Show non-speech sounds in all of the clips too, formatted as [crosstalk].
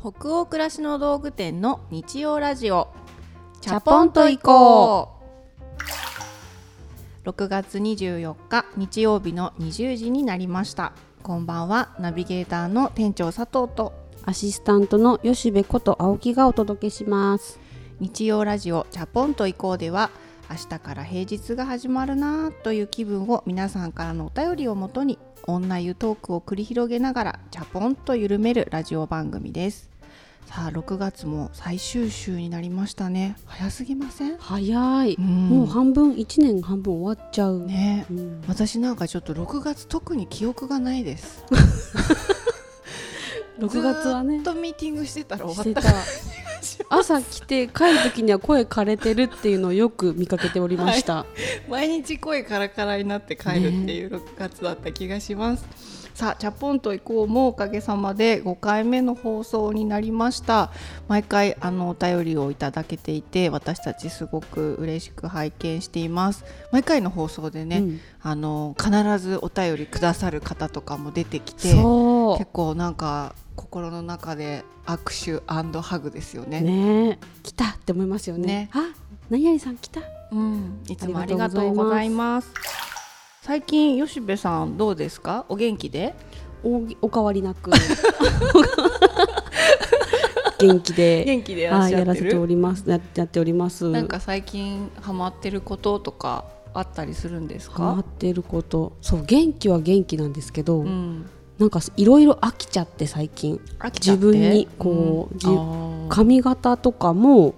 北欧暮らしの道具店の日曜ラジオ。チャポンと行こう。6月24日日曜日の20時になりました。こんばんはナビゲーターの店長佐藤と。アシスタントの吉部こと青木がお届けします。日曜ラジオチャポンと行こうでは明日から平日が始まるなという気分を皆さんからのお便りをもとに女湯トークを繰り広げながらチャポンと緩めるラジオ番組です。さあ6月も最終週になりましたね。早すぎません？早い、うん。もう半分1年半分終わっちゃう、ね。うん私なんかちょっと6月特に記憶がないです。[laughs] 6月はね。ずっとミーティングしてたら終わった。た [laughs] 朝来て帰る時には声枯れてるっていうのをよく見かけておりました、毎日声カラカラになって帰るっていう6月だった気がします、さあチャポンと行こう。もおかげさまで5回目の放送になりました。毎回あのお便りをいただけていて私たちすごく嬉しく拝見しています。毎回の放送でね、うん。あの必ずお便りくださる方とかも出てきてそ結構なんか心の中で握手ハグですようね。ね来たって思いますよねねあ何々さん来たうん、いつもありがとうございいます。最近吉部さんどうですか？お元気で？おお変わりなく [laughs] 元気で元気で？やらせておりますややっておりますなんか最近ハマってることとかあったりするんですか？ハマってることそう元気は元気なんですけど、うん、なんかいろいろ飽きちゃって最近。自分にこうじん。髪型とかも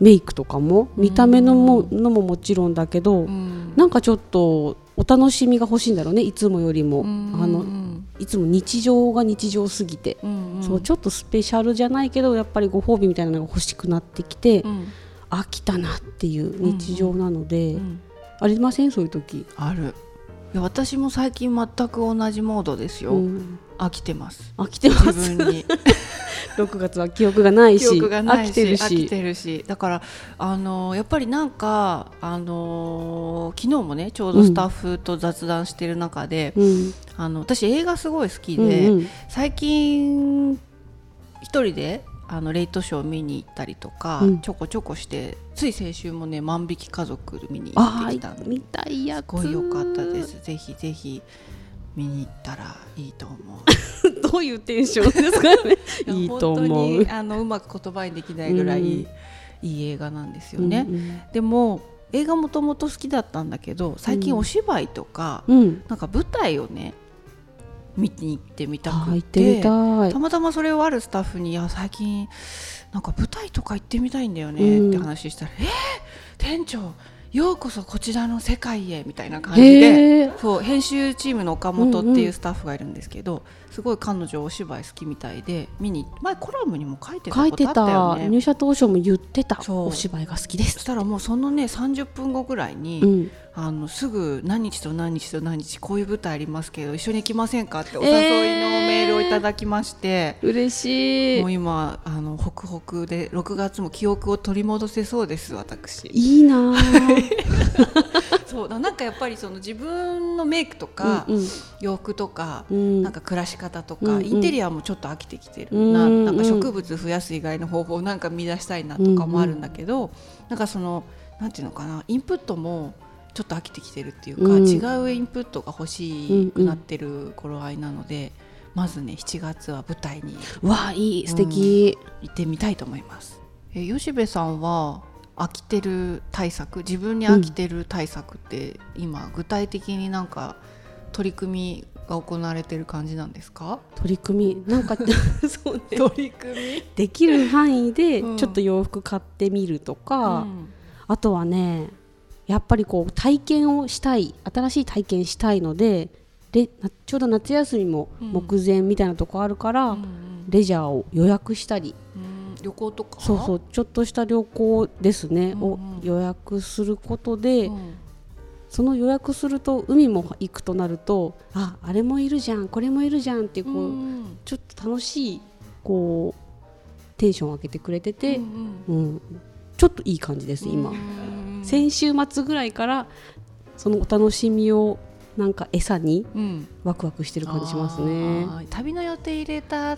メイクとかも見た目のものももちろんだけど、うん。なんかちょっとお楽しみが欲しいんだろうねいつもよりも、うんあのうん。いつも日常が日常すぎて、うんうん。そうちょっとスペシャルじゃないけどやっぱりご褒美みたいなのが欲しくなってきて、うん。飽きたなっていう日常なので、うん。ありません？そういう時、ある。いや私も最近全く同じモードですよ。うん。飽きてます。飽きてます。自分に。[laughs] 6月は記憶がないし。記憶がないし飽きてるし。飽きてるし。だからあのーやっぱりなんかあのー昨日もねちょうどスタッフと雑談してる中で、うん。あの私映画すごい好きうんで、うん。最近一人であのレイトショー見に行ったりとか、うん。ちょこちょこしてつい先週もね万引き家族見に行あってきたんであ見たいやつ。すごい良かったです。ぜひぜひ見に行ったらいいと思う。[laughs] どういうテンションですかね。いいと思う。本当にあのうまく言葉にできないぐらい、うんいい映画なんですよね、うんでも映画もともと好きだったんだけど最近うん。お芝居とか、うん、うん。なんか舞台をね見に行ってみたあくて。たまたまそれをあるスタッフに「いや最近なんか舞台とか行ってみたいんだよね」うん。って話したら「えー、店長ようこそこちらの世界へ」みたいな感じで。そう編集チームの岡本ってうんいううんスタッフがいるんですけど、すごい彼女お芝居好きみたいで見に前コラムにも書いてたことあったよね。た。入社当初も言ってた。お芝居が好きです。そしたらもうそのね30分後ぐらいに、うん。あのすぐ何日と何日と何日こういう舞台ありますけど一緒に行きませんかってお誘いのメールをいただきまして、嬉しもう今あのホクホクで6月も記憶を取り戻せそうです私。いいなあ [laughs] そうだなんかやっぱりその自分のメイクとか、うん洋服とか、うん。なんか暮らし方とか、うんうん。インテリアもちょっと飽きてきてるうんな,、うん。なんか植物増やす以外の方法をなんか見出したいなとかもあるんだけど、なんかそのなんていうのかなインプットもちょっと飽きてきてるっていうか、うん。違うインプットが欲しくなってる頃合いなので、まずね7月は舞台にわあいい素敵、行ってみたいと思います。え吉部さんは飽きてる対策自分に飽きてる対策って、今具体的になんか取り組みが行われてる感じなんですか？取り組み？なんか [laughs] そうね。取り組み？できる範囲でうん。ちょっと洋服買ってみるとか、うん。あとはねやっぱりこう体験をしたい新しい体験したいのででなちょうど夏休みもうん。目前みたいなとこあるから、うんレジャーを予約したりうん旅行とか？そうそうちょっとした旅行ですね、うんうん。を予約することで、うん。その予約すると海も行くとなるとああれもいるじゃんこれもいるじゃんってこう、うんちょっと楽しいこうテンションを上げてくれてて、うんうん。ちょっといい感じです今、うん先週末ぐらいからそのお楽しみをなんか餌にうん。ワクワクしてる感じしますね。あー旅の予定入れた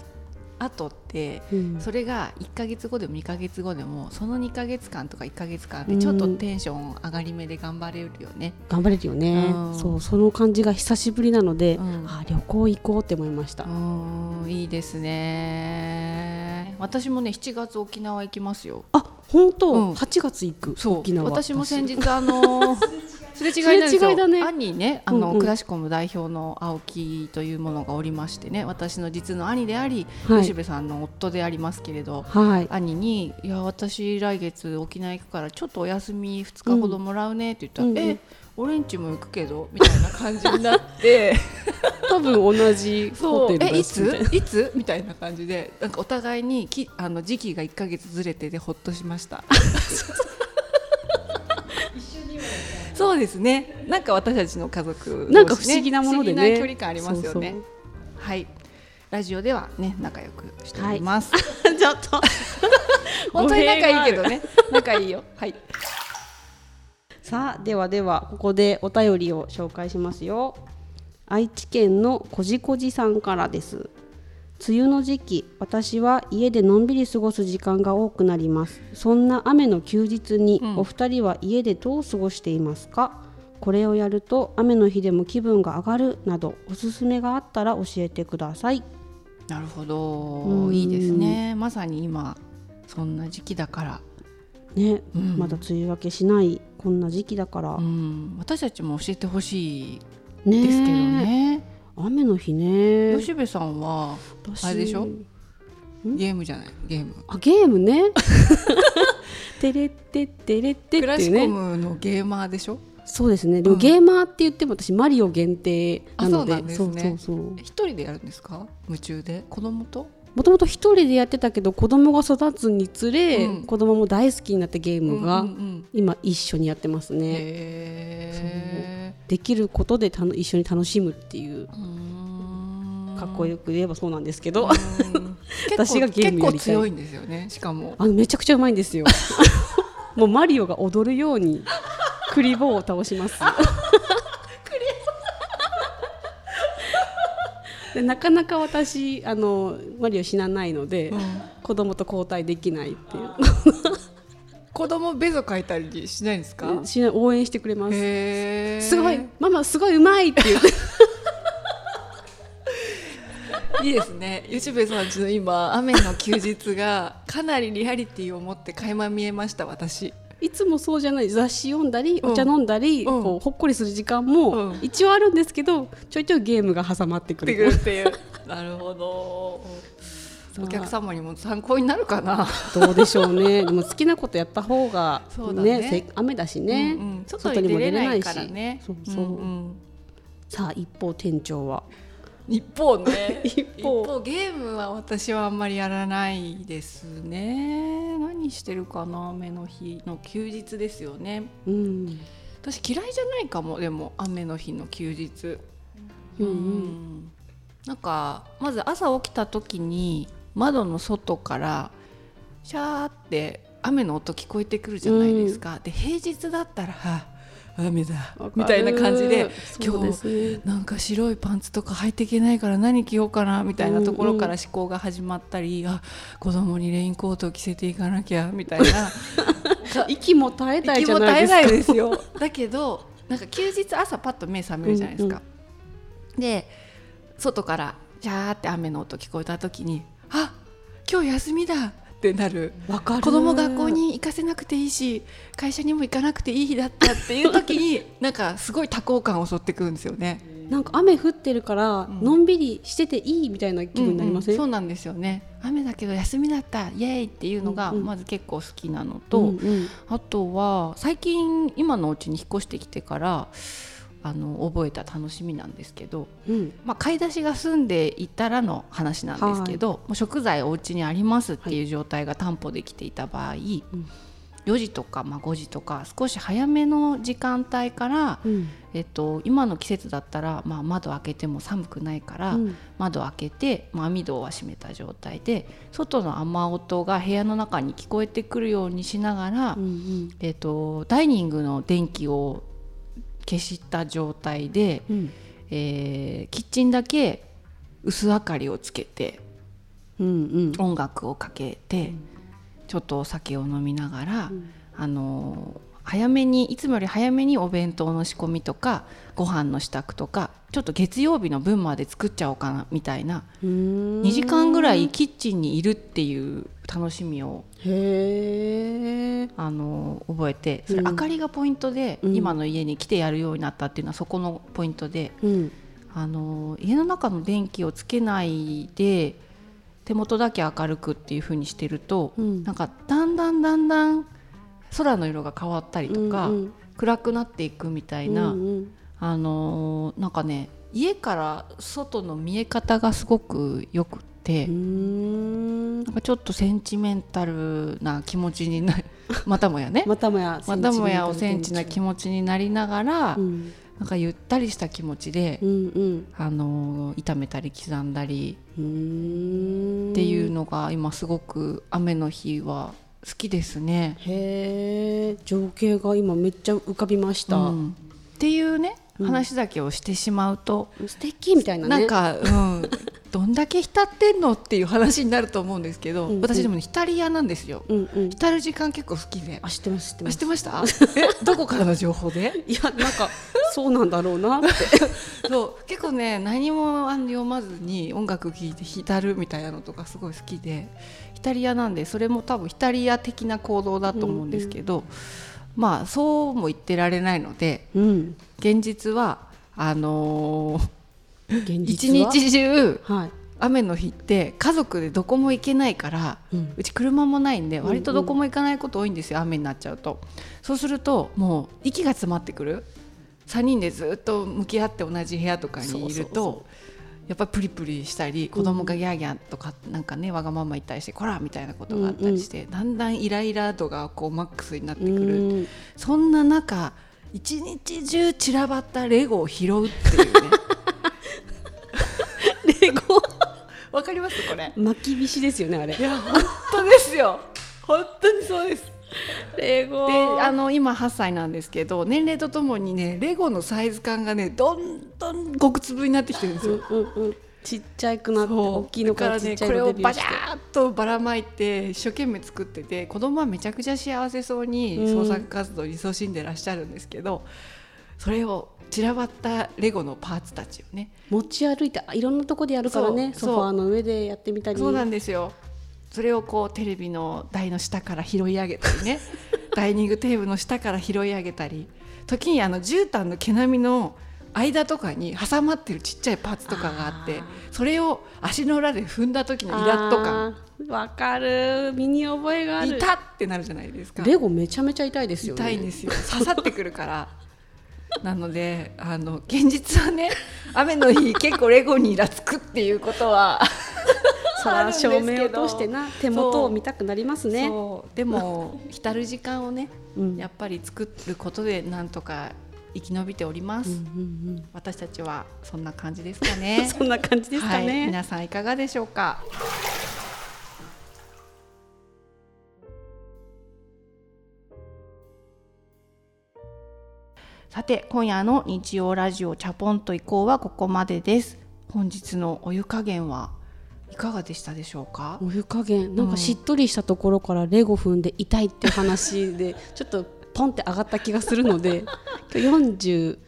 後ってうん。それが1ヶ月後でも2ヶ月後でもその2ヶ月間とか1ヶ月間でちょっとテンション上がり目で頑張れるよね。頑張れるよね、うん。そうその感じが久しぶりなので、うん。あ旅行行こうって思いました、うんいいですね。私もね7月沖縄行きますよ。あ本当、うん。8月行く？そう。沖縄。私も先日あの [laughs] すれ違いなんですよ。だね。兄ねあの、うん。うんクラシコム代表の青木というものがおりましてね私の実の兄であり、はい。吉部さんの夫でありますけれどはい。兄に「いや私来月沖縄行くからちょっとお休み2日ほどもらうね」って言ったら「うんうん。うんえ俺んちも行くけど」みたいな感じになって。[laughs] 多分同じそう。ホテルえいつ？いつ？みたいな感じでなんかお互いにきあの時期が1か月ずれてでほっとしました。[laughs] そうですね。なんか私たちの家族ね、なんか不思議なものでね不思議な距離感ありますよね。はい。ラジオではね仲良くしております。そう [laughs] ちょっと [laughs] 本当に仲いいけど語ね。仲いいよ。はい。[laughs] さあではではここでお便りを紹介しますよ愛知県のこじこじさんからです梅雨の時期私は家でのんびり過ごす時間が多くなりますそんな雨の休日にうんお二人は家でどう過ごしていますか、これをやると雨の日でも気分が上がるなどおすすめがあったら教えてくださいなるほど。うんいいですね。まさに今そんな時期だから。ね、うんまだ梅雨明けしないこんな時期だから、うん。私たちも教えてほしいねですけどね。雨の日ね。吉部さんは私あれでしょ？ゲームじゃない？ゲーム。あゲームね。[laughs] てれってってれってってクラシコムのゲーマーでしょ？そうですね。でも、うんゲーマーって言っても私マリオ限定なので。あそうなんですね。そうそうそう。一人でやるんですか？夢中で？子供と？もともと一人でやってたけど子供が育つにつれ、うん。子供も大好きになったゲームが、今一緒にやってますね、へできることでたの一緒に楽しむっていう。かっこよく言えばそうなんですけど、[laughs] 私がゲームやりたい。結構強いんですよね。しかも。あのめちゃくちゃうまいんですよ。[laughs] もうマリオが踊るようにクリボーを倒します [laughs] でなかなか私あのマリオ死なないので、うん子供と交代できないっていう [laughs] 子供ベゾ書いたりしないんですか？しない応援してくれますすごいママすごいうまいって言っていいですね。吉部さんちの今雨の休日がかなりリアリティを持って垣間見えました私。いつもそうじゃない雑誌読んだりうん。お茶飲んだり、うん。こうほっこりする時間もうん。一応あるんですけどちょいちょいゲームが挟まってくる。っていう。[laughs] なるほど。お客様にも参考になるかな。どうでしょうね。[laughs] でも好きなことやった方がねせ雨だしね、うんうん。外に出れないからね。そうそう、んんさあ一方店長は一方ね。[laughs] 一一方ゲームは私はあんまりやらないですね。何してるかな雨の日の休日ですよね。うん。私嫌いじゃないかもでも雨の日の休日。うんうん。うん。なんかまず朝起きた時に窓の外からシャーって雨の音聞こえてくるじゃないですか、で平日だったらはあ雨だみたいな感じでそうです。ねなんか白いパンツとか履いていけないから何着ようかなみたいなところから思考が始まったり、あ子供にレインコートを着せていかなきゃみたいな。[laughs] 息も絶えたい息じゃも絶えないですか。ないですよ。だけどなんか休日朝パッと目覚めるじゃないですか、で外からジャーって雨の音聞こえた時にあ今日休みだってなる。わかる。子供学校に行かせなくていいし会社にも行かなくていい日だったっていう時に [laughs] なんかすごい多幸感を襲ってくるんですよね。なんか雨降ってるから、ん。のんびりしてていいみたいな気分になりません、うんうん。そうなんですよね。雨だけど休みだった。イエーイっていうのがまず結構好きなのと、うんうん。あとは最近今のお家に引っ越してきてからあの覚えた楽しみなんですけど、うん。まあ、買い出しが済んでいたらの話なんですけど、もう食材お家にありますっていう状態が担保できていた場合、ん。4時とか、まあ、5時とか少し早めの時間帯から、うん。えっと、今の季節だったら、まあ、窓開けても寒くないから、うん。窓開けて、まあ、網戸は閉めた状態で外の雨音が部屋の中に聞こえてくるようにしながら、うんうん。えっと、ダイニングの電気を消した状態で、うん。えーキッチンだけ薄明かりをつけてうんうん。音楽をかけて、ちょっとお酒を飲みながら、うん。あの早めにいつもより早めにお弁当の仕込みとかご飯の支度とかちょっと月曜日の分まで作っちゃおうかなみたいな。2 2時間ぐらいキッチンにいるっていう楽しみをあの覚えてそれうん。明かりがポイントで、うん。今の家に来てやるようになったっていうのはそこのポイントでうん。あの家の中の電気をつけないで手元だけ明るくっていう風にしてると、うん。なんかだんだんだんだん空の色が変わったりとか、うん暗くなっていくみたいうんな、うん。あのなんかね家から外の見え方がすごくよくって、うんうん。なんかちょっとセンチメンタルな気持ちにな [laughs] またもやね。またもやまたもやおセンチな気持ちになりながら、うん。なんかゆったりした気持ちで、うんうん。あの炒めたり刻んだりうん。っていうのが今すごく雨の日は好きですね。へえ情景が今めっちゃ浮かびました、うん。っていうねうん。話だけをしてしまうと、素敵みたいなね。なんか、うん、どんだけ浸ってんのっていう話になると思うんですけど、うんうん私でもね浸り屋なんですよ。うんうん浸る時間結構好きで。あ知ってます知ってました？[laughs] えどこからの情報で？いやなんかそうなんだろうなって [laughs] そう結構ね何も読まずに音楽聴いて浸るみたいなのとかすごい好きで浸り屋なんでそれも多分浸り屋的な行動だと思うんですけど、まあそうも言ってられないのでうん現実はあのー現一日中はい、雨の日って家族でどこも行けないからうん。うち車もないんでん割とどこも行かないこと多いんですよ、雨になっちゃうと。そうするともう息が詰まってくる？3人でずっと向き合って同じ部屋とかにいるとやっぱりプリプリしたり子供がギャーギャーとかなんかねわがまま言ったりしてこらみたいなことがあったりして、だんだんイライラ度がこうマックスになってくる、うん。そんな中一日中散らばったレゴを拾うっていうね [laughs] レゴ [laughs] わかります？これ。巻き菱ですよねあれ。いや本当ですよ。本当にそうです。レゴであの今8歳なんですけど年齢とともにねレゴのサイズ感がねどんどん極粒になってきてるんですよ。うんうんうん。ちっちゃくなって大きいのからだちっちゃいこれをバシャーっとばらまいて一生懸命作ってて子供はめちゃくちゃ幸せそうにうん。創作活動に勤しんでらっしゃるんですけど、それを散らばったレゴのパーツたちをね。持ち歩いてあいろんなとこでやるからねそうソファーの上でやってみたり。そうなんですよ。それをこうテレビの台の下から拾い上げたりね。[laughs] ダイニングテーブルの下から拾い上げたり。時にあの絨毯の毛並みの間とかに挟まってるちっちゃいパーツとかがあってあそれを足の裏で踏んだ時のイラッと感あーわかる。身に覚えがある。痛ってなるじゃないですか。レゴめちゃめちゃ痛いですよね。痛いんですよ。刺さってくるからなのであの現実はね [laughs] 雨の日結構レゴにイラつくっていうことは [laughs] そらあるんですけど。照明を通してな手元を見たくなりますねでも [laughs] 浸る時間をねうん。やっぱり作ることでなんとか生き延びております、うんうん私たちはそんな感じですかうんね。そんな感じですかはい、ね、皆さんいかがでしょうかさて今夜の日曜ラジオチャポンと以降はここまでです。本日のお湯加減はいかがでしたでしょうか？お湯加減。なんかしっとりしたところからレゴ踏んで痛いっていう話でちょっとポンって上がった気がするので [laughs] 今日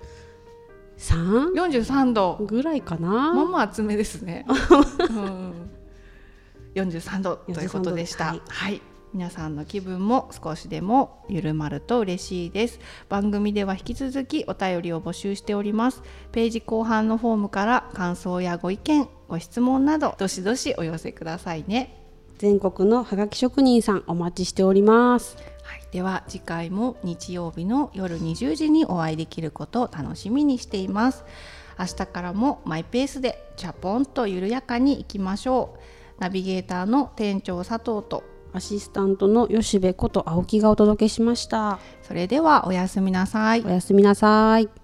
43 43度。ぐらいかな、まあまあ厚めですね。[laughs] うん、43度ということでした。43度。はい、皆さんの気分も少しでも緩まると嬉しいです。番組では引き続きお便りを募集しております。ページ後半のフォームから感想やご意見、ご質問などどしどしお寄せくださいね。全国のハガキ職人さんお待ちしておりますはい、では次回も日曜日の夜20時にお会いできることを楽しみにしています明日からもマイペースでチャポンと緩やかにいきましょうナビゲーターの店長佐藤とアシスタントの吉部こと青木がお届けしました。それではおやすみなさい。おやすみなさい